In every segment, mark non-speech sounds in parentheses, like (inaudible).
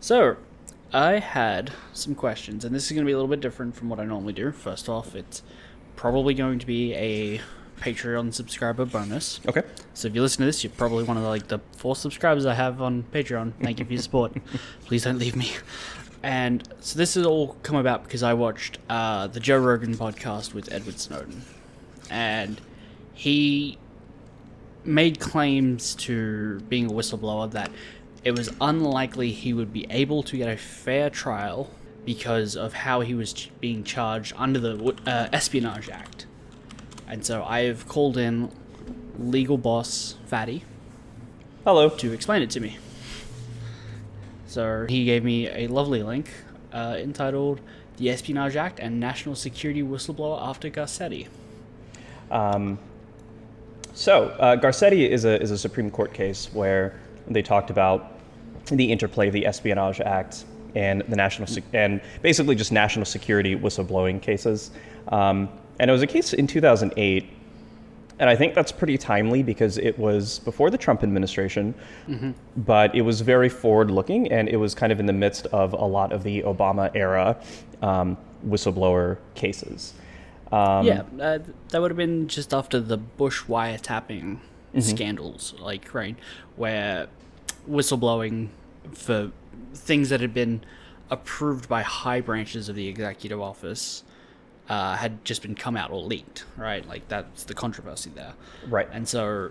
So, I had some questions, and this is going to be a little bit different from what I normally do. First off, it's probably going to be a Patreon subscriber bonus. Okay. So if you listen to this, you're probably one of the, like the four subscribers I have on Patreon. Thank you for your support. (laughs) Please don't leave me. And so this has all come about because I watched uh, the Joe Rogan podcast with Edward Snowden, and he made claims to being a whistleblower that it was unlikely he would be able to get a fair trial because of how he was ch- being charged under the uh, Espionage Act. And so I've called in legal boss Fatty Hello. to explain it to me. So he gave me a lovely link uh, entitled The Espionage Act and National Security Whistleblower After Garcetti. Um, so, uh, Garcetti is a, is a Supreme Court case where they talked about the interplay of the Espionage Act and the national sec- and basically just national security whistleblowing cases. Um, and it was a case in 2008, and I think that's pretty timely because it was before the Trump administration, but it was very forward-looking, and it was kind of in the midst of a lot of the Obama era um, whistleblower cases. Um, yeah, uh, that would have been just after the Bush wiretapping scandals, like, right, where whistleblowing for things that had been approved by high branches of the executive office uh, had just been come out or leaked, right? Like, that's the controversy there. Right. And so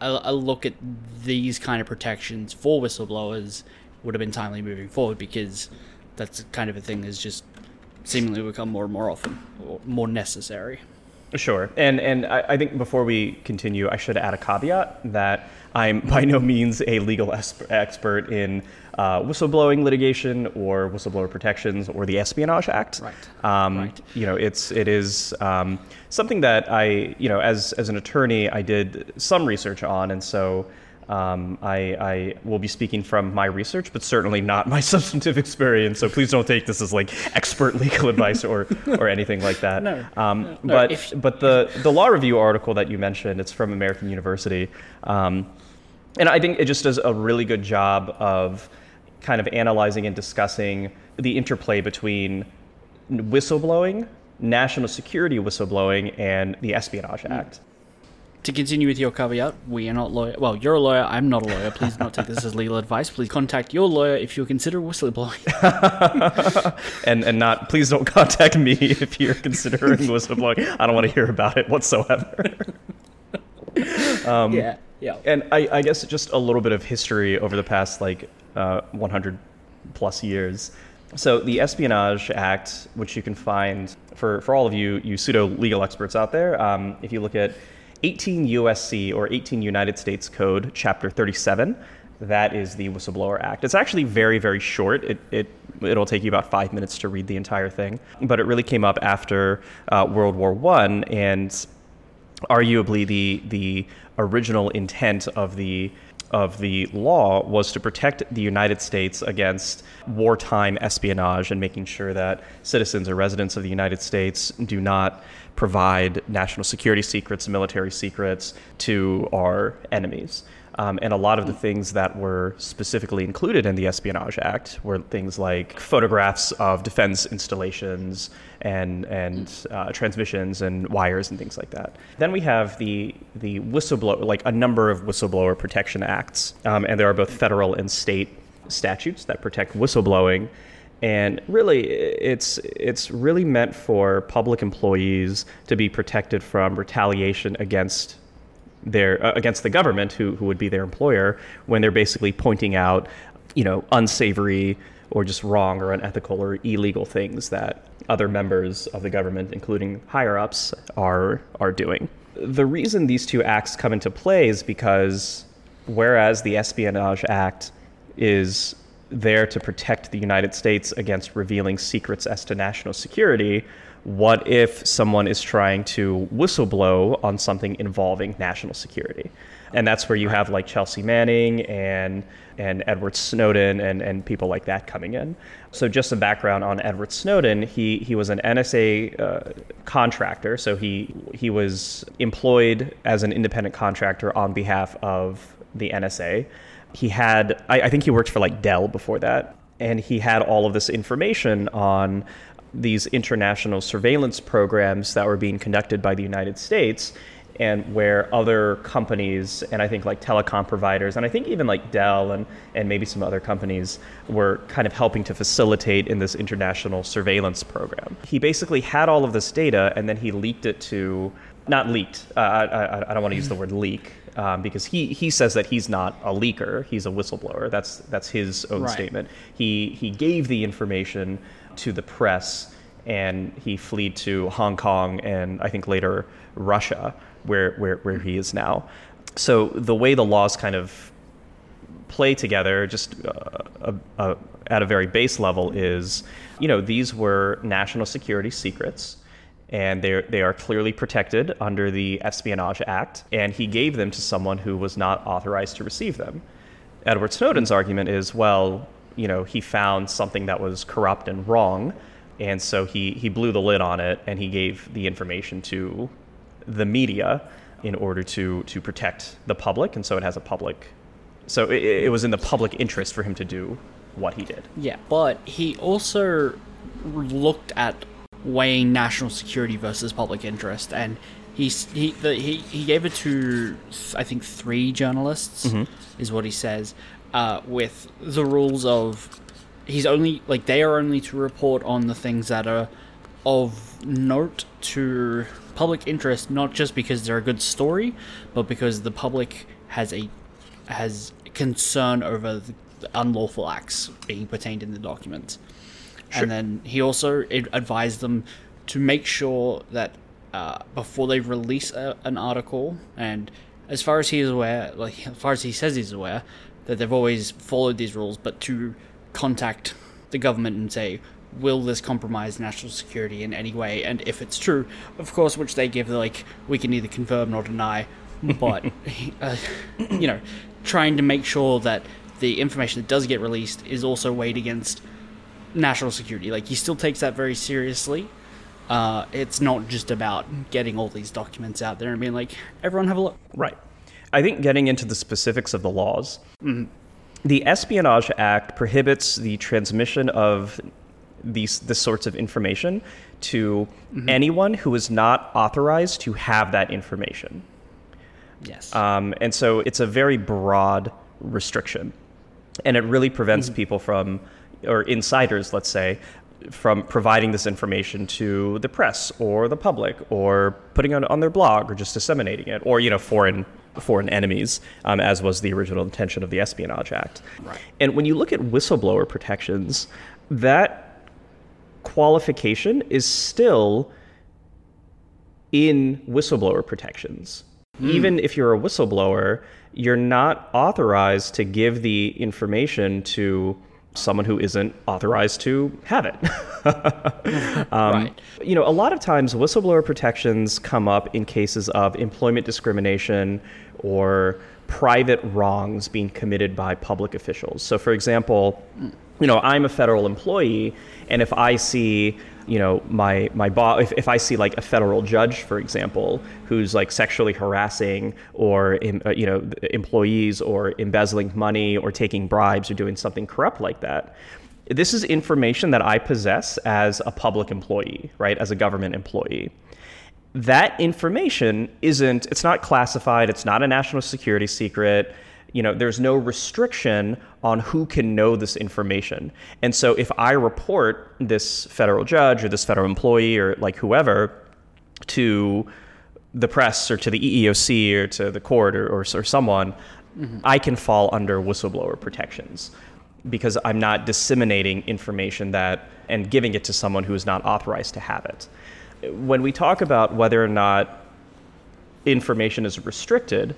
I, I look at these kind of protections for whistleblowers would have been timely moving forward because that's kind of a thing that's just seemingly become more and more often, or more necessary. Sure. And and I, I think before we continue, I should add a caveat that I'm by no means a legal expert in uh, whistleblowing litigation or whistleblower protections or the Espionage Act. Right. Um, Right. You know, it's it is um, something that I you know as as an attorney I did some research on, and so. Um, I, I will be speaking from my research, but certainly not my (laughs) substantive experience. So please don't take this as like expert legal (laughs) advice or, or anything like that. No. Um, No, but if- but the the law review article that you mentioned, it's from American University, um, and I think it just does a really good job of kind of analyzing and discussing the interplay between whistleblowing, national security whistleblowing, and the Espionage Act. To continue with your caveat, we are not lawyer. Well, you're a lawyer. I'm not a lawyer. Please not take this as legal advice. Please contact your lawyer if you consider whistleblowing. (laughs) and and not please don't contact me if you're considering whistleblowing. I don't want to hear about it whatsoever. Um, yeah, yeah. And I, I guess just a little bit of history over the past like uh, 100 plus years. So the Espionage Act, which you can find for, for all of you you pseudo legal experts out there, um, if you look at 18 USC or 18 United States Code, Chapter 37, that is the Whistleblower Act. It's actually very very short. It it it'll take you about five minutes to read the entire thing, but it really came up after uh, World War One and arguably the the original intent of the of the law was to protect the United States against wartime espionage and making sure that citizens or residents of the United States do not provide national security secrets, military secrets to our enemies. Um, and a lot of the things that were specifically included in the Espionage Act were things like photographs of defense installations and and uh, transmissions and wires and things like that. Then we have the the whistleblower, like a number of whistleblower protection acts, um, and there are both federal and state statutes that protect whistleblowing. And really, it's it's really meant for public employees to be protected from retaliation against their uh, against the government who, who would be their employer when they're basically pointing out you know unsavory or just wrong or unethical or illegal things that other members of the government including higher ups are are doing the reason these two acts come into play is because whereas the espionage act is there to protect the United States against revealing secrets as to national security. What if someone is trying to whistleblow on something involving national security? And that's where you have like Chelsea Manning and and Edward Snowden and, and people like that coming in. So just some background on Edward Snowden, he, he was an NSA uh, contractor. So he he was employed as an independent contractor on behalf of the NSA. He had, I, I think he worked for like Dell before that, and he had all of this information on these international surveillance programs that were being conducted by the United States and where other companies and I think like telecom providers and I think even like Dell and, and maybe some other companies were kind of helping to facilitate in this international surveillance program. He basically had all of this data and then he leaked it to not leaked. Uh, I, I, don't want to use the word leak um, because he, he says that he's not a leaker. He's a whistleblower. That's that's his own right. statement. He he gave the information to the press and he fled to Hong Kong and I think later Russia where, where, where he is now. So the way the laws kind of play together, just uh, uh, at a very base level, is you know these were national security secrets, and they they are clearly protected under the Espionage Act, and he gave them to someone who was not authorized to receive them. Edward Snowden's argument is, well, you know, he found something that was corrupt and wrong, and so he he blew the lid on it, and he gave the information to the media in order to to protect the public, and so it has a public. So it, it was in the public interest for him to do what he did. Yeah, but he also looked at weighing national security versus public interest, and he he the, he, he gave it to I think three journalists mm-hmm. is what he says, uh, with the rules of he's only like they are only to report on the things that are of note to public interest, not just because they're a good story, but because the public has a has concern over the unlawful acts being pertained in the document. Sure. And then he also advised them to make sure that uh, before they release a, an article, and as far as he is aware, like as far as he says he's aware, that they've always followed these rules, but to contact the government and say, will this compromise national security in any way? And if it's true, of course, which they give, like, we can neither confirm nor deny, but, (laughs) uh, you know, trying to make sure that the information that does get released is also weighed against national security. Like, he still takes that very seriously. Uh, it's not just about getting all these documents out there and being like, everyone have a look. Right. I think getting into the specifics of the laws, mm-hmm. the Espionage Act prohibits the transmission of these this sorts of information to mm-hmm. anyone who is not authorized to have that information. Yes. Um, and so it's a very broad restriction, and it really prevents mm-hmm. people from, or insiders, let's say, from providing this information to the press or the public, or putting it on their blog, or just disseminating it, or you know, foreign foreign enemies, um, as was the original intention of the Espionage Act. Right. And when you look at whistleblower protections, that qualification is still in whistleblower protections. Mm. Even if you're a whistleblower, you're not authorized to give the information to someone who isn't authorized to have it. (laughs) um, right. You know, a lot of times whistleblower protections come up in cases of employment discrimination or private wrongs being committed by public officials. So, for example, you know, I'm a federal employee, and if I see, you know, my my boss, if, if I see like a federal judge, for example, who's like sexually harassing or uh, you know employees or embezzling money or taking bribes or doing something corrupt like that, this is information that I possess as a public employee, right, as a government employee. That information isn't, it's not classified, it's not a national security secret you know, there's no restriction on who can know this information. And so if I report this federal judge or this federal employee or like whoever to the press or to the EEOC or to the court or, or, or someone, mm-hmm. I can fall under whistleblower protections because I'm not disseminating information that and giving it to someone who is not authorized to have it. When we talk about whether or not information is restricted,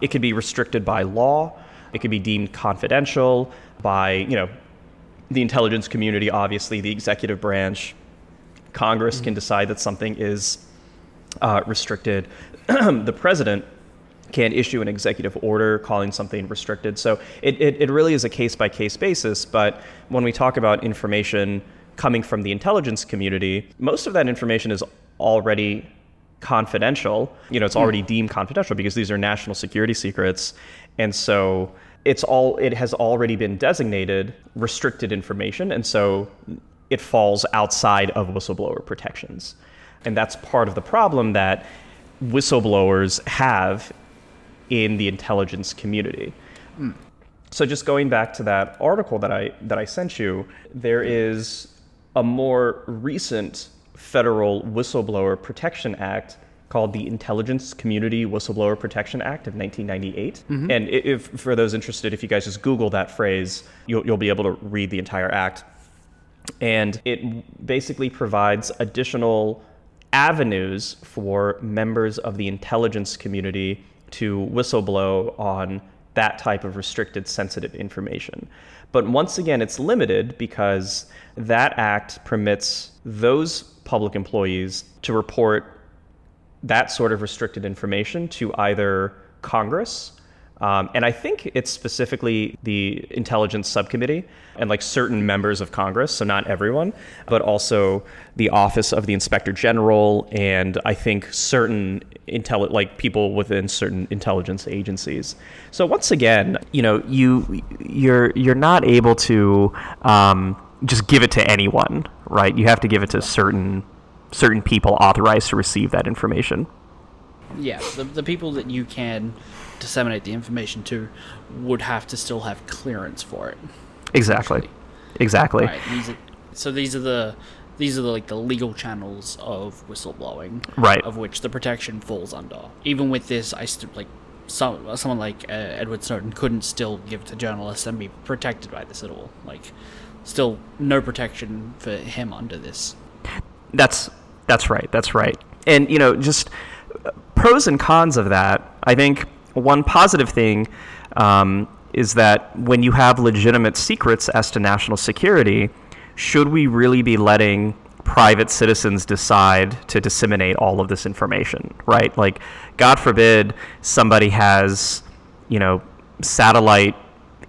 it could be restricted by law. It could be deemed confidential by, you know, the intelligence community, obviously, the executive branch. Congress mm-hmm. can decide that something is uh, restricted. (clears throat) the president can issue an executive order calling something restricted. So it, it, it really is a case by case basis. But when we talk about information coming from the intelligence community, most of that information is already confidential. You know, it's hmm. already deemed confidential because these are national security secrets. and so it's all it has already been designated restricted information, and so it falls outside of whistleblower protections, and that's part of the problem that whistleblowers have in the intelligence community. Hmm. So just going back to that article that I that I sent you, there is a more recent federal whistleblower protection act called the Intelligence Community Whistleblower Protection Act of 1998. Mm-hmm. And if for those interested, if you guys just Google that phrase, you'll, you'll be able to read the entire act. And it basically provides additional avenues for members of the intelligence community to whistleblow on that type of restricted sensitive information. But once again, it's limited because that act permits those public employees to report that sort of restricted information to either Congress, um, and I think it's specifically the Intelligence Subcommittee and like certain members of Congress, so not everyone, but also the Office of the Inspector General, and I think certain intel like people within certain intelligence agencies. So once again, you know, you you're you're not able to um, just give it to anyone, right? You have to give it to certain certain people authorized to receive that information. Yeah, the, the people that you can disseminate the information to would have to still have clearance for it. Exactly. Exactly. Right. These are, so these are the these are the, like the legal channels of whistleblowing, Right. Of which the protection falls under. Even with this, I still like some someone like uh, Edward Snowden couldn't still give it to journalists and be protected by this at all. Like, still no protection for him under this. That's that's right. That's right. And you know, just pros and cons of that. I think one positive thing um, is that when you have legitimate secrets as to national security, should we really be letting private citizens decide to disseminate all of this information? Right? Like, God forbid somebody has, you know, satellite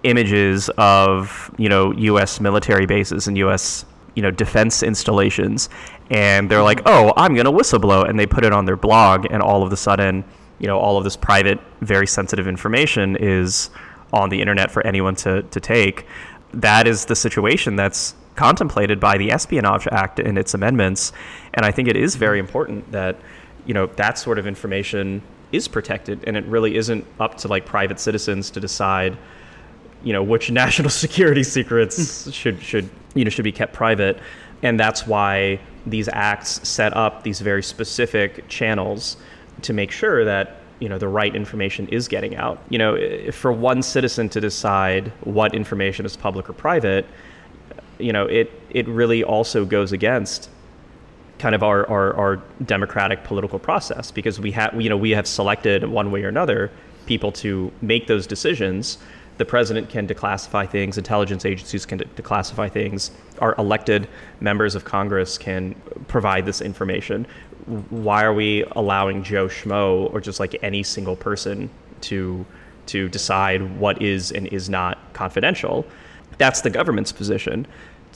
images of you know U.S. military bases and U.S. you know defense installations, and they're like, "Oh, I'm gonna whistleblow," and they put it on their blog, and all of a sudden, you know, all of this private, very sensitive information is on the internet for anyone to to take. That is the situation that's contemplated by the Espionage Act and its amendments, and I think it is very important that you know that sort of information is protected, and it really isn't up to like private citizens to decide you know which national (laughs) security secrets hmm. should should you know should be kept private. And that's why these acts set up these very specific channels to make sure that you know the right information is getting out. You know if for one citizen to decide what information is public or private you know it it really also goes against kind of our, our, our democratic political process because we have you know we have selected one way or another people to make those decisions the president can declassify things intelligence agencies can de- declassify things our elected members of congress can provide this information why are we allowing joe schmo or just like any single person to to decide what is and is not confidential that's the government's position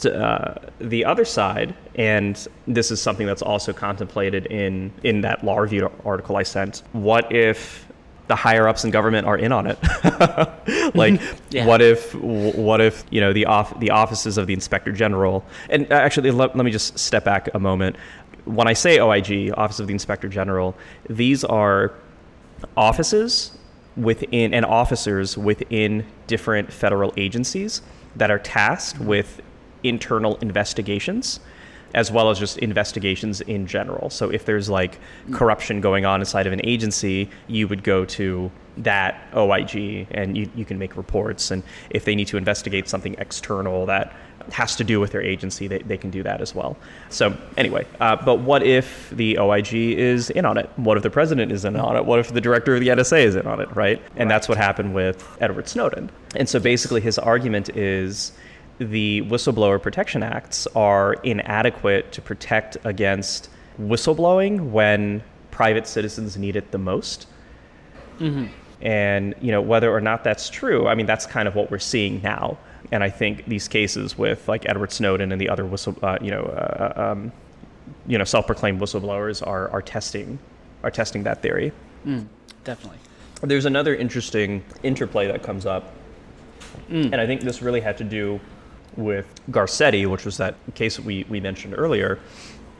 uh, the other side, and this is something that's also contemplated in in that law review article I sent. What if the higher ups in government are in on it? (laughs) like, (laughs) Yeah. what if what if you know the off the offices of the inspector general? And uh, actually, let, let me just step back a moment. When I say OIG, Office of the Inspector General, these are offices within and officers within different federal agencies that are tasked with internal investigations as well as just investigations in general. So if there's like corruption going on inside of an agency, you would go to that OIG and you, you can make reports. And if they need to investigate something external that has to do with their agency, they, they can do that as well. So anyway, uh, but what if the OIG is in on it? What if the president is in on it? What if the director of the NSA is in on it, right? And that's what happened with Edward Snowden. And so basically his argument is the Whistleblower Protection Acts are inadequate to protect against whistleblowing when private citizens need it the most. And you know whether or not that's true, I mean that's kind of what we're seeing now. And I think these cases with like Edward Snowden and the other whistle, uh, you know, uh, um, you know, self-proclaimed whistleblowers are are testing are testing that theory. Definitely. there's another interesting interplay that comes up, and I think this really had to do with Garcetti, which was that case that we, we mentioned earlier.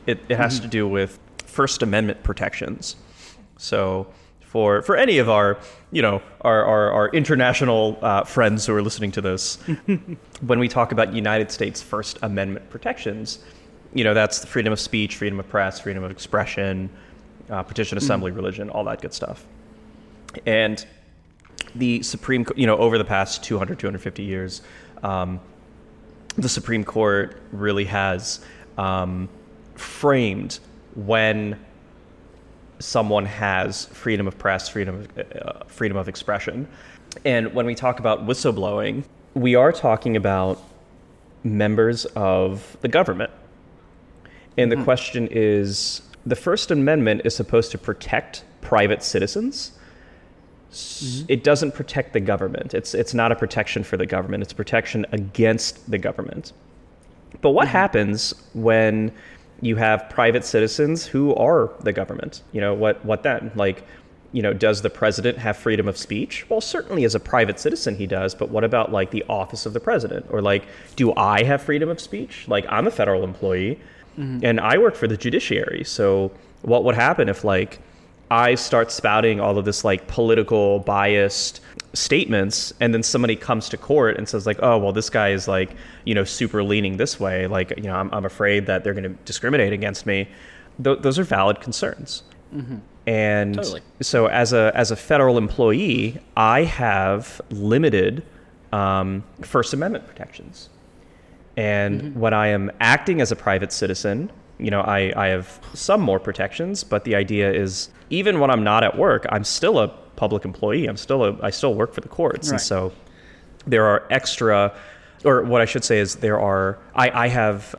It, it has to do with First Amendment protections. So for for any of our you know our our, our international uh, friends who are listening to this, (laughs) when we talk about United States First Amendment protections, you know that's the freedom of speech, freedom of press, freedom of expression, uh, petition, assembly, religion, all that good stuff. And the Supreme, you know, over the past 200, 250 years, um, the Supreme Court really has um, framed when someone has freedom of press, freedom of, uh, freedom of expression. And when we talk about whistleblowing, we are talking about members of the government. And the question is the First Amendment is supposed to protect private citizens. S- It doesn't protect the government. It's, it's not a protection for the government, it's protection against the government. But what mm-hmm. happens when you have private citizens who are the government? You know, what, what then? Like, you know, does the president have freedom of speech? Well, certainly as a private citizen he does, but what about like the office of the president? Or like, do I have freedom of speech? Like, I'm a federal employee mm-hmm. and I work for the judiciary. So, what would happen if like I start spouting all of this like political biased statements and then somebody comes to court and says like oh well this guy is like you know super leaning this way. Like you know i'm, I'm afraid that they're going to discriminate against me. Th- those are valid concerns. And Totally. so as a as a federal employee i have limited um, first amendment protections. And when I am acting as a private citizen, you know, I, I have some more protections, but the idea is even when I'm not at work, I'm still a public employee. I'm still a I still work for the courts. And so there are extra or what I should say is there are I, I have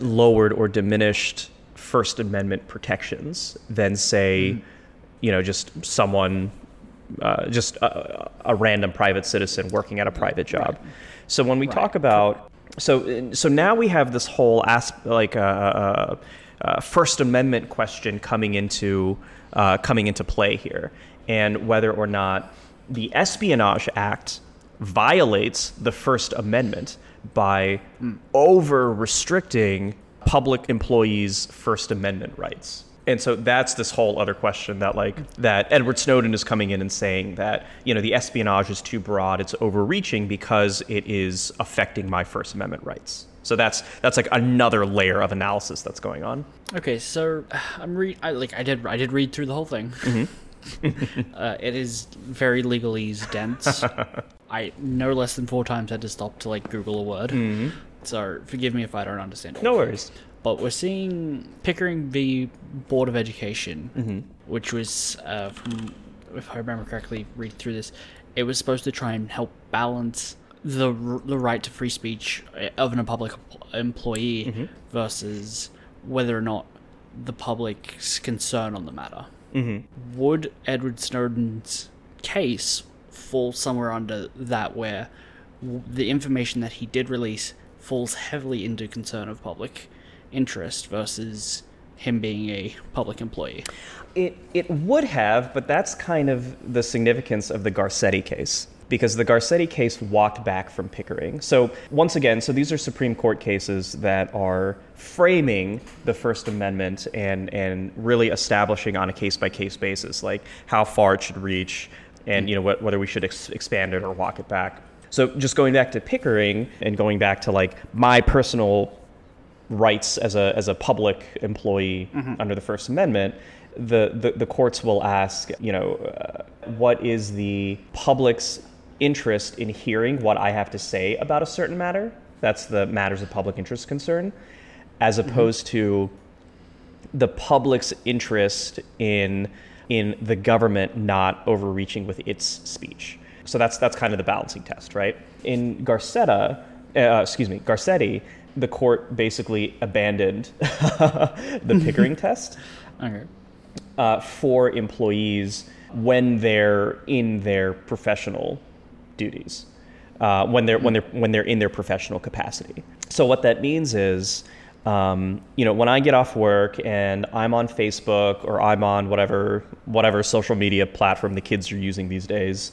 lowered or diminished First Amendment protections than say, you know, just someone uh, just a, a random private citizen working at a private job. So when we talk about so so now we have this whole asp- like uh, uh, uh, First Amendment question coming into uh, coming into play here, and whether or not the Espionage Act violates the First Amendment by over restricting public employees' First Amendment rights. And so that's this whole other question that like that Edward Snowden is coming in and saying that you know the espionage is too broad, it's overreaching because it is affecting my First Amendment rights. So that's that's like another layer of analysis that's going on. Okay, so (sighs) I'm read. I like I did. I did read through the whole thing. Mm-hmm. (laughs) (laughs) uh, it is very legalese dense. (laughs) I no less than four times had to stop to like Google a word. So forgive me if I don't understand. Mm-hmm. No worries. it. But we're seeing Pickering v Board of Education, Mm-hmm. which was, uh, from, if I remember correctly, read through this, it was supposed to try and help balance the the right to free speech uh, of a public employee Mm-hmm. versus whether or not the public's concern on the matter. Mm-hmm. Would Edward Snowden's case fall somewhere under that where the information that he did release falls heavily into concern of public interest versus him being a public employee? It it would have, but that's kind of the significance of the Garcetti case because the Garcetti case walked back from Pickering. So once again, so these are Supreme Court cases that are framing the First Amendment and and really establishing on a case by case basis like how far it should reach and you know whether we should ex- expand it or walk it back. So just going back to Pickering and going back to like my personal rights as a as a public employee under the First Amendment, the, the the courts will ask, you know, uh, what is the public's interest in hearing what I have to say about a certain matter? That's the matters of public interest concern, as opposed to the public's interest in in the government not overreaching with its speech. So that's that's kind of the balancing test, right? In Garcetta, uh, excuse me, Garcetti, the court basically abandoned (laughs) the Pickering test Okay. uh, for employees when they're in their professional duties, uh, when they're when they're when they're in their professional capacity. So what that means is, um, you know, when I get off work and I'm on Facebook or I'm on whatever whatever social media platform the kids are using these days,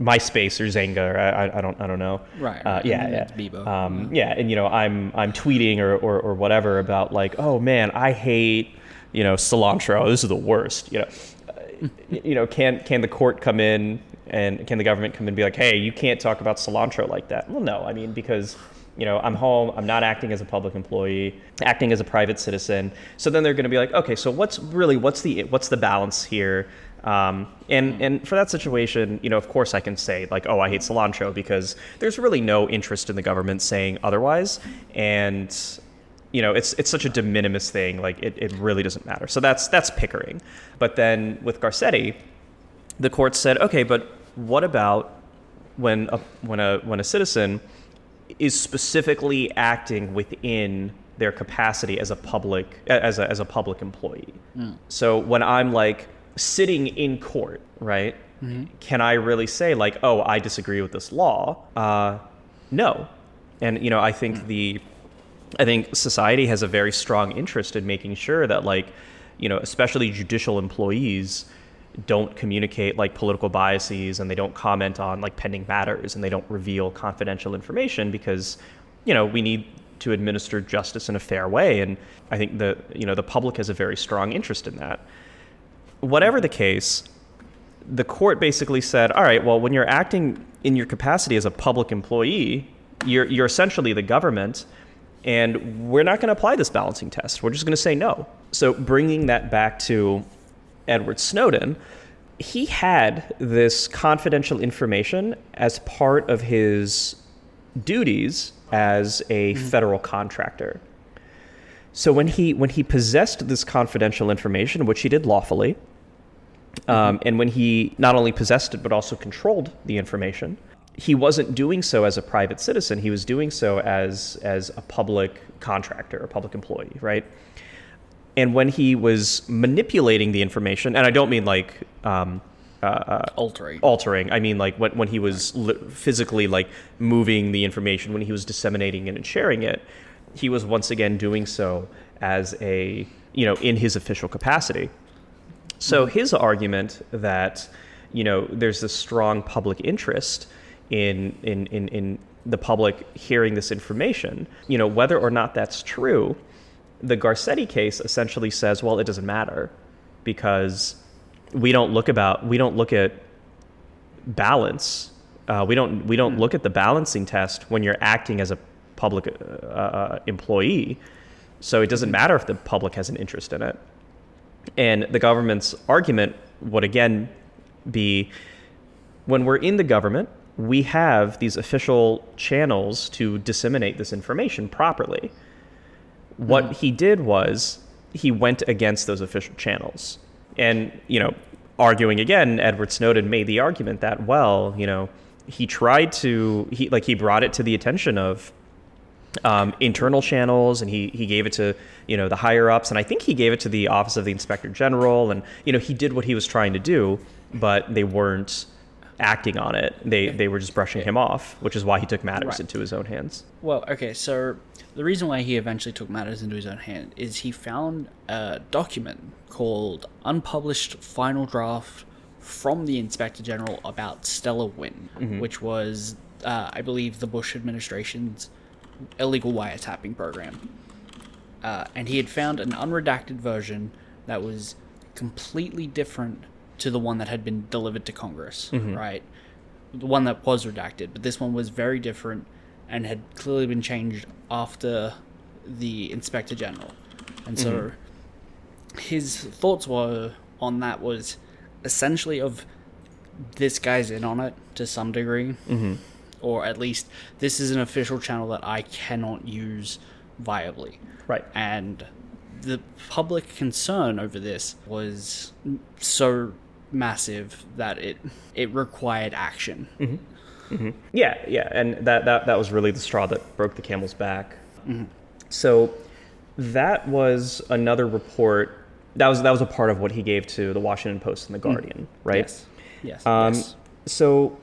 MySpace or Xanga, or I, I don't I don't know. Right, Uh, yeah. Yeah. Bebo. Um, yeah. And you know, I'm I'm tweeting or, or or whatever about like, oh man, I hate you know cilantro. This is the worst. You know, (laughs) you know, can can the court come in and can the government come in and be like, hey, you can't talk about cilantro like that? Well, no. I mean, because you know, I'm home. I'm not acting as a public employee, acting as a private citizen. So then they're going to be like, okay, so what's really what's the what's the balance here? Um, and and for that situation, you know, of course, I can say like, oh, I hate cilantro because there's really no interest in the government saying otherwise, and you know, it's it's such a de minimis thing. Like it, it really doesn't matter. So that's that's Pickering. But then with Garcetti, the court said, okay, but what about when a when a when a citizen is specifically acting within their capacity as a public as a, as a public employee. So when I'm like sitting in court, right? Can I really say like, oh, I disagree with this law? Uh, no, and you know, I think the I think society has a very strong interest in making sure that like, you know, especially judicial employees don't communicate like political biases and they don't comment on like pending matters and they don't reveal confidential information because, you know, we need to administer justice in a fair way and I think the you know the public has a very strong interest in that. Whatever the case, the court basically said, all right, well, when you're acting in your capacity as a public employee, you're, you're essentially the government, and we're not going to apply this balancing test. We're just going to say no. So, bringing that back to Edward Snowden, he had this confidential information as part of his duties as a mm-hmm. federal contractor. So when he when he possessed this confidential information, which he did lawfully, um, and when he not only possessed it but also controlled the information, he wasn't doing so as a private citizen. He was doing so as as a public contractor, a public employee, right? And when he was manipulating the information, and I don't mean like um, altering. altering. I mean, like when, when he was li- physically like moving the information, when he was disseminating it and sharing it, he was once again doing so as a you know in his official capacity. So his argument that you know there's this strong public interest in in in, in the public hearing this information, you know whether or not that's true, the Garcetti case essentially says, well, it doesn't matter because we don't look about we don't look at balance. Uh, we don't we don't look at the balancing test when you're acting as a public uh, uh, employee. So it doesn't matter if the public has an interest in it. And the government's argument would again be when we're in the government, we have these official channels to disseminate this information properly. What hmm. he did was he went against those official channels. And, you know, arguing again, Edward Snowden made the argument that, well, you know, he tried to, he like he brought it to the attention of um, internal channels and he, he gave it to you know the higher ups and i think he gave it to the office of the inspector general and you know he did what he was trying to do but they weren't acting on it. They they were just brushing him off which is why he took matters Right. into his own hands. Well, okay, so the reason why he eventually took matters into his own hand is he found a document called Unpublished Final Draft from the Inspector General about Stellar Wind, which was, uh, I believe, the Bush administration's illegal wiretapping program. Uh, and he had found an unredacted version that was completely different to the one that had been delivered to Congress, right? The one that was redacted, but this one was very different and had clearly been changed after the Inspector General. And so his thoughts were on that was essentially of this guy's in on it to some degree, mm-hmm. Or at least this is an official channel that I cannot use viably. Right. And the public concern over this was so massive that it it required action. Mm-hmm. Mm-hmm. Yeah, yeah, and that, that that was really the straw that broke the camel's back. Mm-hmm. So that was another report. That was that was a part of what he gave to the Washington Post and the mm. Guardian, right? Yes. Yes. Um, yes. So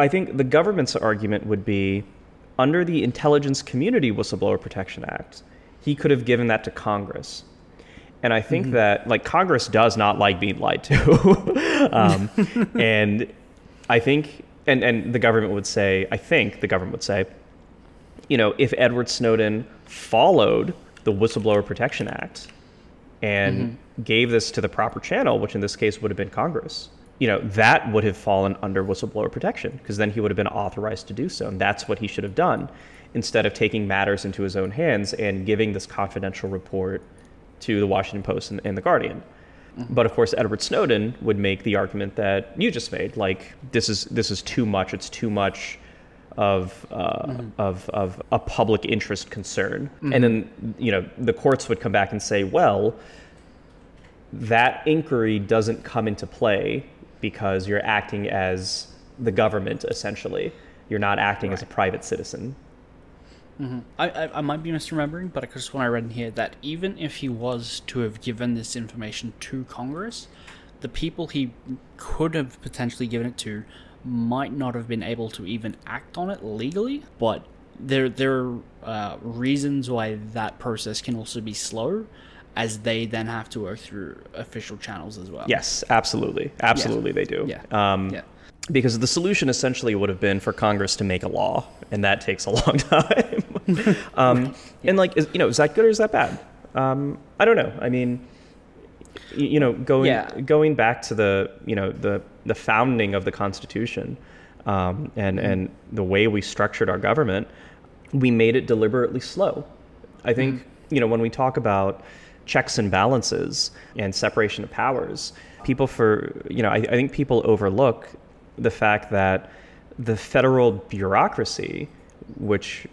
I think the government's argument would be under the Intelligence Community Whistleblower Protection Act, he could have given that to Congress. And I think that like Congress does not like being lied to. (laughs) um, (laughs) and I think, and, and the government would say, I think the government would say, you know, if Edward Snowden followed the Whistleblower Protection Act and gave this to the proper channel, which in this case would have been Congress, you know, that would have fallen under whistleblower protection because then he would have been authorized to do so. And that's what he should have done instead of taking matters into his own hands and giving this confidential report to the Washington Post and, and the Guardian. Mm-hmm. But of course, Edward Snowden would make the argument that you just made, like this is this is too much. It's too much of uh, mm-hmm. of of a public interest concern. Mm-hmm. And then you know the courts would come back and say, well, that inquiry doesn't come into play because you're acting as the government essentially. You're not acting as a private citizen. I, I, I might be misremembering, but I just when I read in here that even if he was to have given this information to Congress, the people he could have potentially given it to might not have been able to even act on it legally. But there there are uh, reasons why that process can also be slow, as they then have to work through official channels as well. Yes, absolutely, absolutely, they do. Yeah. Um, Yeah. Because the solution essentially would have been for Congress to make a law, and that takes a (laughs) long time. (laughs) um, And like, is, you know, is that good or is that bad? Um, I don't know. I mean, you know, going Yeah. going back to the you know the the founding of the Constitution, um, and Mm-hmm. and the way we structured our government, we made it deliberately slow. I think Mm-hmm. you know when we talk about checks and balances and separation of powers, people for you know I, I think people overlook the fact that the federal bureaucracy, which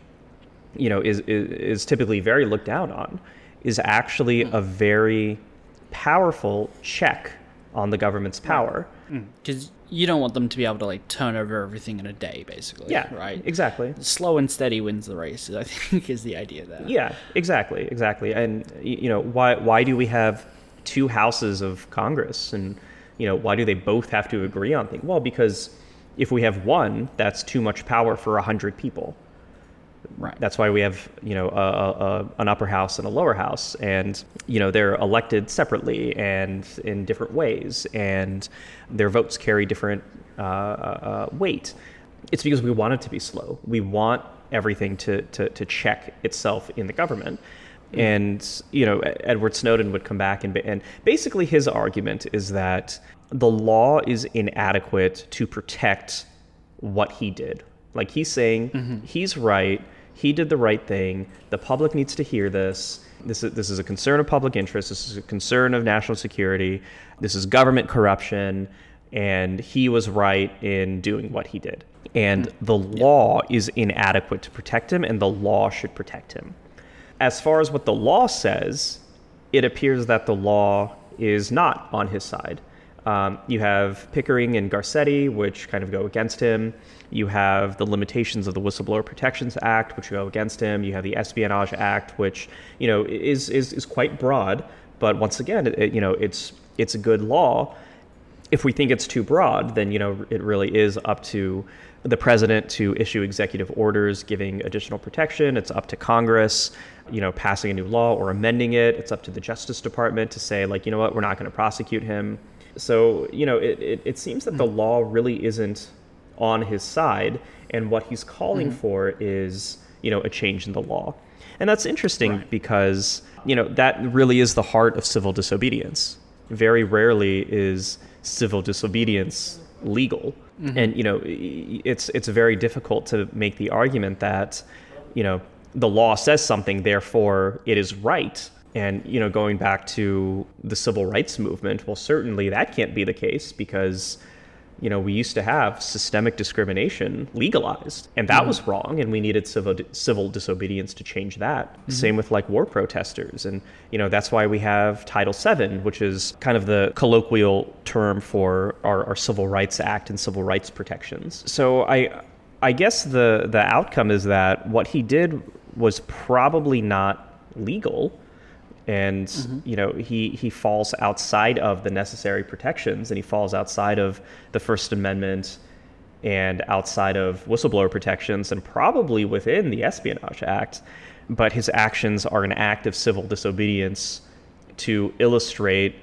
you know is, is is typically very looked down on, is actually hmm. a very powerful check on the government's power. Hmm. Hmm. Because you don't want them to be able to like turn over everything in a day, basically. Yeah, Right. Exactly. Slow and steady wins the race. I (laughs) think is the idea there. Yeah, exactly, exactly. And you know, why why do we have two houses of Congress, and you know, why do they both have to agree on things? Well, because if we have one, that's too much power for a hundred people. Right. That's why we have you know a, a, an upper house and a lower house, and you know they're elected separately and in different ways, and their votes carry different uh, uh, weight. It's because we want it to be slow. We want everything to, to, to check itself in the government. And you know, Edward Snowden would come back and and basically his argument is that the law is inadequate to protect what he did. Like he's saying he's right. He did the right thing. The public needs to hear this. This is, this is a concern of public interest. This is a concern of national security. This is government corruption. And he was right in doing what he did. And the law is inadequate to protect him, and the law should protect him. As far as what the law says, it appears that the law is not on his side. Um, you have Pickering and Garcetti, which kind of go against him. You have the limitations of the Whistleblower Protections Act, which go against him. You have the Espionage Act, which you know is is, is quite broad, but once again, it, you know it's it's a good law. If we think it's too broad, then you know it really is up to the president to issue executive orders giving additional protection. It's up to Congress, you know, passing a new law or amending it. It's up to the Justice Department to say, like, you know what, we're not going to prosecute him. So, you know, it, it, it seems that the mm. law really isn't on his side. And what he's calling mm-hmm. for is, you know, a change in the law. And that's interesting because, you know, that really is the heart of civil disobedience. Very rarely is civil disobedience legal. Mm-hmm. And, you know, it's, it's very difficult to make the argument that, you know, the law says something, therefore it is right. And, you know, going back to the civil rights movement, well, certainly that can't be the case because, you know, we used to have systemic discrimination legalized, and that mm-hmm. was wrong, and we needed civil civil disobedience to change that. Mm-hmm. Same with like war protesters, and you know that's why we have Title VII, which is kind of the colloquial term for our, our Civil Rights Act and civil rights protections. So I, I guess the the outcome is that what he did was probably not legal and mm-hmm. you know he he falls outside of the necessary protections and he falls outside of the first amendment and outside of whistleblower protections and probably within the espionage act. But his actions are an act of civil disobedience to illustrate,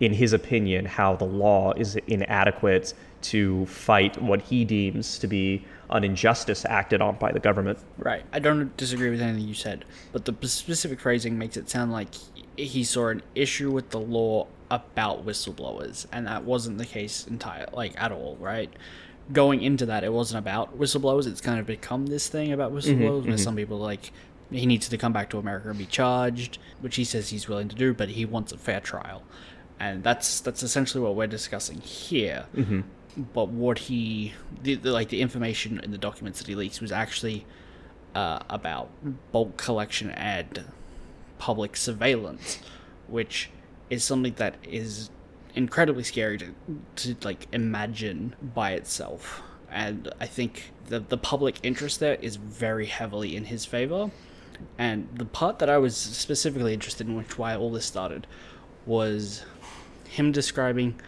in his opinion, how the law is inadequate to fight what he deems to be an injustice acted on by the government. Right. I don't disagree with anything you said, but the specific phrasing makes it sound like he saw an issue with the law about whistleblowers, and that wasn't the case entire like at all, right? Going into that, it wasn't about whistleblowers. It's kind of become this thing about mm-hmm, whistleblowers, where mm-hmm. some people like he needs to come back to America and be charged, which he says he's willing to do, but he wants a fair trial, and that's that's essentially what we're discussing here. Mm-hmm. But what he, the, the, like the information in the documents that he leaks was actually uh, about bulk collection and public surveillance, which is something that is incredibly scary to, to like imagine by itself. And I think the the public interest there is very heavily in his favor. And the part that I was specifically interested in, which why all this started, was him describing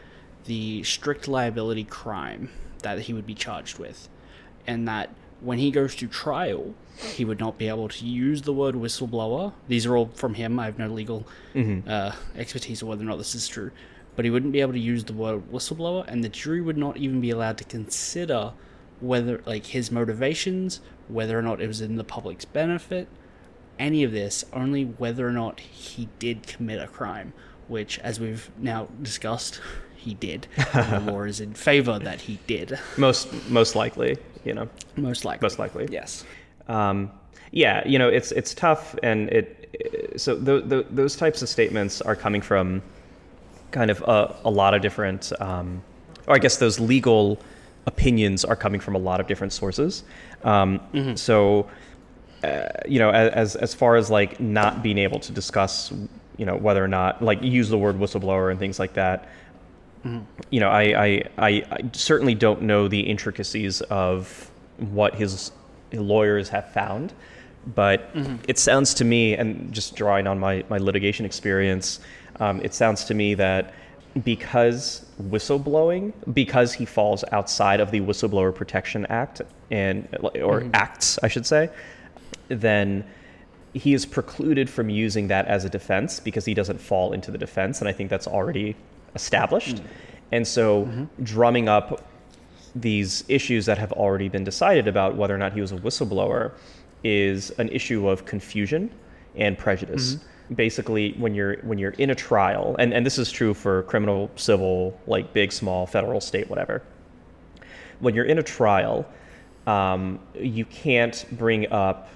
the strict liability crime that he would be charged with, and that when he goes to trial, he would not be able to use the word whistleblower. These are all from him. I have no legal uh, expertise on whether or not this is true, but he wouldn't be able to use the word whistleblower, and the jury would not even be allowed to consider whether, like, his motivations, whether or not it was in the public's benefit, any of this, only whether or not he did commit a crime, which, as we've now discussed, he did. The law is in favor that he did, (laughs) Most most likely, you know, most likely. most likely. Yes. Um, yeah, you know, it's it's tough, and it so th- th- those types of statements are coming from kind of a, a lot of different, um, or I guess those legal opinions are coming from a lot of different sources. Um, So, uh, you know, as as far as like not being able to discuss, you know, whether or not like use the word whistleblower and things like that. Mm-hmm. You know, I, I, I, I certainly don't know the intricacies of what his lawyers have found, but mm-hmm. it sounds to me, and just drawing on my, my litigation experience, um, it sounds to me that because whistleblowing, because he falls outside of the Whistleblower Protection Act and or mm-hmm. acts, I should say, then he is precluded from using that as a defense because he doesn't fall into the defense, and I think that's already established. Mm. And so, mm-hmm. drumming up these issues that have already been decided about whether or not he was a whistleblower is an issue of confusion and prejudice. Mm-hmm. Basically, when you're when you're in a trial, and, and this is true for criminal, civil, like big, small, federal, state, whatever. When you're in a trial, um, you can't bring up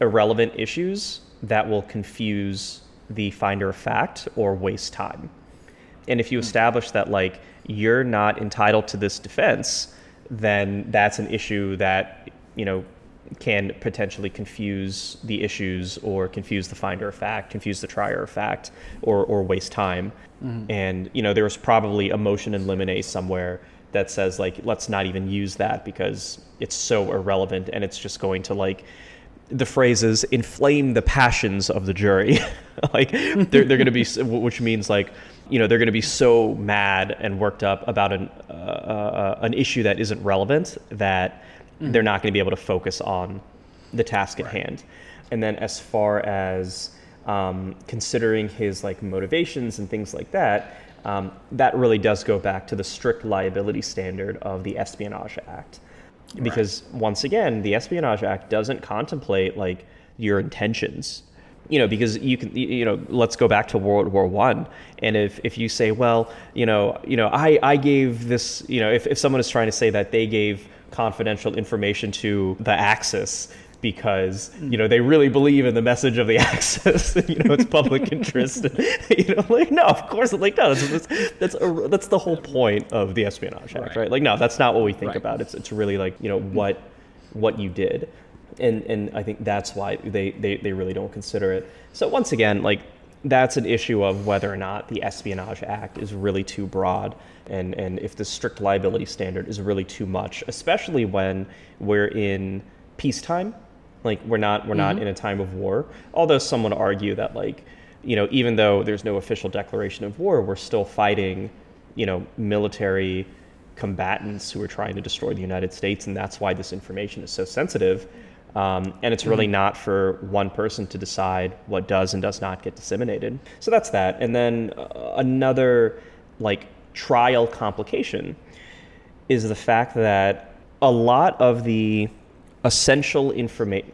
irrelevant issues that will confuse the finder of fact or waste time. And if you establish that like you're not entitled to this defense, then that's an issue that you know can potentially confuse the issues or confuse the finder of fact, confuse the trier of fact, or or waste time. Mm-hmm. And you know there's probably a motion in limine somewhere that says like let's not even use that because it's so irrelevant and it's just going to like the phrases inflame the passions of the jury (laughs) like they're, they're going to be which means like you know they're going to be so mad and worked up about an uh, uh, an issue that isn't relevant that they're not going to be able to focus on the task at hand. And then as far as um, considering his like motivations and things like that um, that really does go back to the strict liability standard of the espionage act. Because once again the espionage act doesn't contemplate like your intentions you know because you can you know let's go back to world war one. And if if you say well you know you know i i gave this you know if, if someone is trying to say that they gave confidential information to the axis because hmm. you know they really believe in the message of the (laughs) axis (laughs) you know it's public (laughs) interest you know like no of course like no that's that's that's, a, that's the whole point of the espionage act Right. right? Like no that's not what we think Right. about. It's it's really like you know hmm. what what you did and and i think that's why they they, they really don't consider it. So once again like that's an issue of whether or not the espionage act is really too broad and and if the strict liability standard is really too much especially when we're in peacetime. Like we're not we're not mm-hmm. in a time of war. Although some would argue that like you know even though there's no official declaration of war we're still fighting you know military combatants who are trying to destroy the United States, and that's why this information is so sensitive. Um, and it's really not for one person to decide what does and does not get disseminated. So that's that. And then uh, another like trial complication is the fact that a lot of the essential information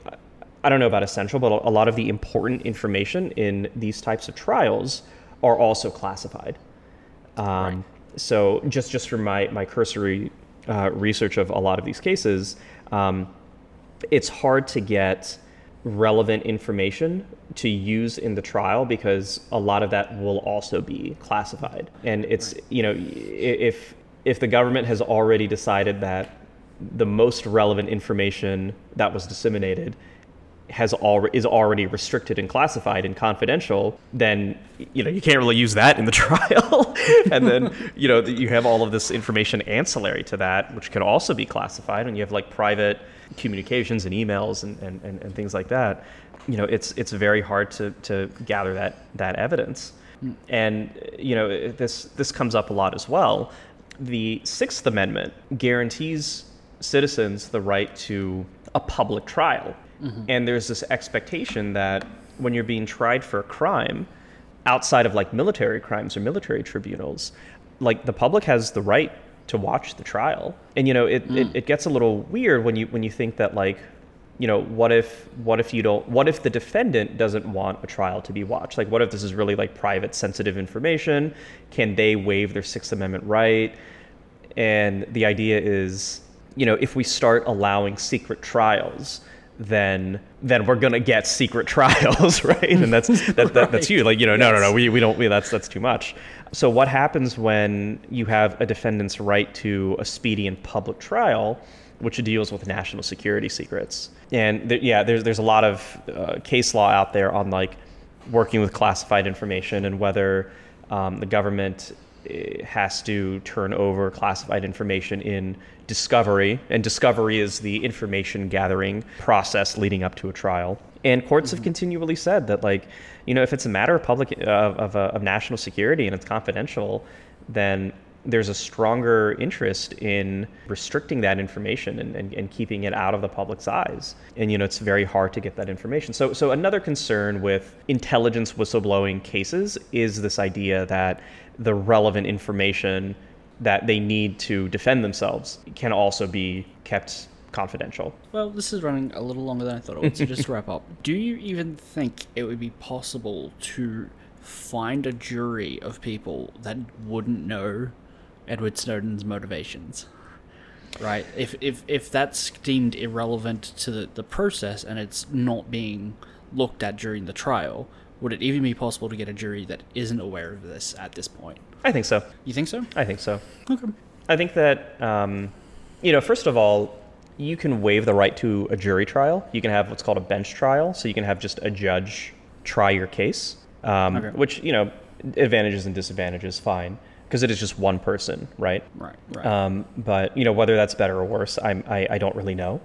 I don't know about essential, but a lot of the important information in these types of trials are also classified. Um, right. So just just from my my cursory uh, research of a lot of these cases, um, it's hard to get relevant information to use in the trial because a lot of that will also be classified. And it's you know if if the government has already decided that the most relevant information that was disseminated has al- is already restricted and classified and confidential, then you know you can't really use that in the (laughs) trial. and then you know you have all of this information ancillary to that, which can also be classified. And you have like private communications and emails and, and, and, and things like that. You know, it's it's very hard to, to gather that that evidence. And you know this this comes up a lot as well. The Sixth Amendment guarantees citizens the right to a public trial Mm-hmm. And there's this expectation that when you're being tried for a crime, outside of like military crimes or military tribunals, like the public has the right to watch the trial. And you know, it, mm. it, it gets a little weird when you when you think that like you know what if what if you don't what if the defendant doesn't want a trial to be watched like what if this is really like private sensitive information can they waive their sixth amendment right and the idea is you know if we start allowing secret trials then then we're gonna get secret trials, (laughs) right? And that's that, that right. that's you. Like you know, no, no, no, we, we don't. We, that's that's too much. So what happens when you have a defendant's right to a speedy and public trial, which deals with national security secrets? And th- yeah, there's there's a lot of uh, case law out there on like working with classified information and whether um, the government eh, has to turn over classified information in discovery, and discovery is the information gathering process leading up to a trial. And courts mm-hmm. have continually said that, like, you know, if it's a matter of public of of, uh, of national security and it's confidential, then there's a stronger interest in restricting that information and, and, and, keeping it out of the public's eyes. And you know, it's very hard to get that information. So so another concern with intelligence whistleblowing cases is this idea that the relevant information that they need to defend themselves can also be kept confidential. Well, this is running a little longer than I thought it would. So just to (laughs) wrap up, do you even think it would be possible to find a jury of people that wouldn't know Edward Snowden's motivations? Right. If if if that's deemed irrelevant to the, the process and it's not being looked at during the trial, would it even be possible to get a jury that isn't aware of this at this point? I think so. You think so? I think so. Okay. I think that, um, you know, first of all, you can waive the right to a jury trial. You can have what's called a bench trial. So you can have just a judge try your case, um, okay. which, you know, advantages and disadvantages, fine. Because it is just one person, right? Right, right. Um, but, you know, whether that's better or worse, I'm, I, I don't really know.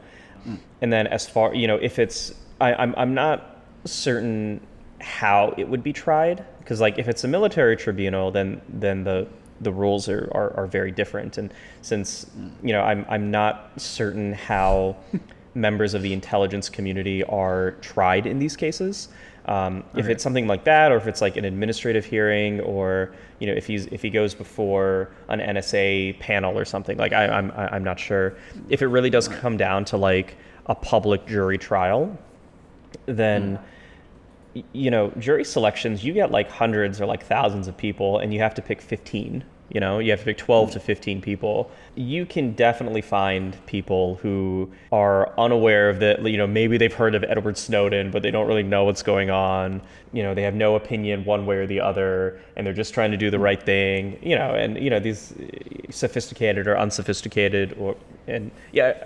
Mm. And then as far, you know, if it's, I, I'm, I'm not certain how it would be tried because like if it's a military tribunal then then the the rules are, are, are very different. And since you know I'm I'm not certain how (laughs) members of the intelligence community are tried in these cases. Um, if okay. it's something like that or if it's like an administrative hearing or you know if he's if he goes before an NSA panel or something like I, I'm I'm not sure. If it really does come down to like a public jury trial then mm you know, jury selections, you get like hundreds or like thousands of people, and you have to pick 15. You know, you have to pick 12 to 15 people. You can definitely find people who are unaware of that. You know, maybe they've heard of Edward Snowden, but they don't really know what's going on. You know, they have no opinion one way or the other, and they're just trying to do the right thing. You know, and you know these sophisticated or unsophisticated, or and yeah,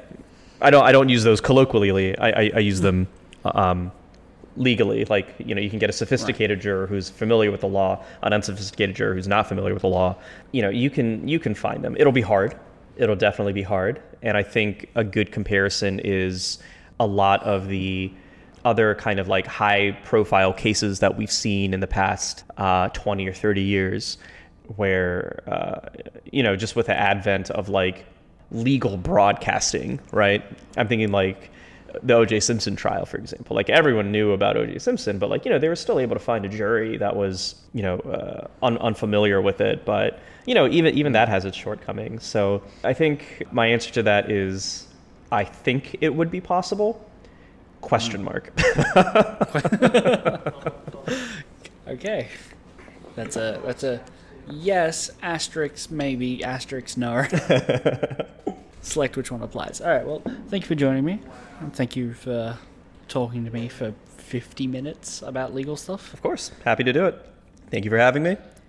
I don't I don't use those colloquially. I I, I use them. Um, legally. Like, you know, you can get a sophisticated right. juror who's familiar with the law, an unsophisticated juror who's not familiar with the law. You know, you can you can find them. It'll be hard. It'll definitely be hard. And I think a good comparison is a lot of the other kind of like high profile cases that we've seen in the past uh, 20 or 30 years where uh, you know just with the advent of like legal broadcasting right i'm thinking like the O.J. Simpson trial, for example. Like everyone knew about O.J. Simpson, but like you know they were still able to find a jury that was you know uh, un- unfamiliar with it. But you know even even that has its shortcomings. So I think my answer to that is I think it would be possible. Question mark. (laughs) Okay, that's a that's a yes asterisk maybe asterisk no. (laughs) Select which one applies. All right. Well, thank you for joining me, thank you for talking to me for fifty minutes about legal stuff. of course, happy to do it. Thank you for having me.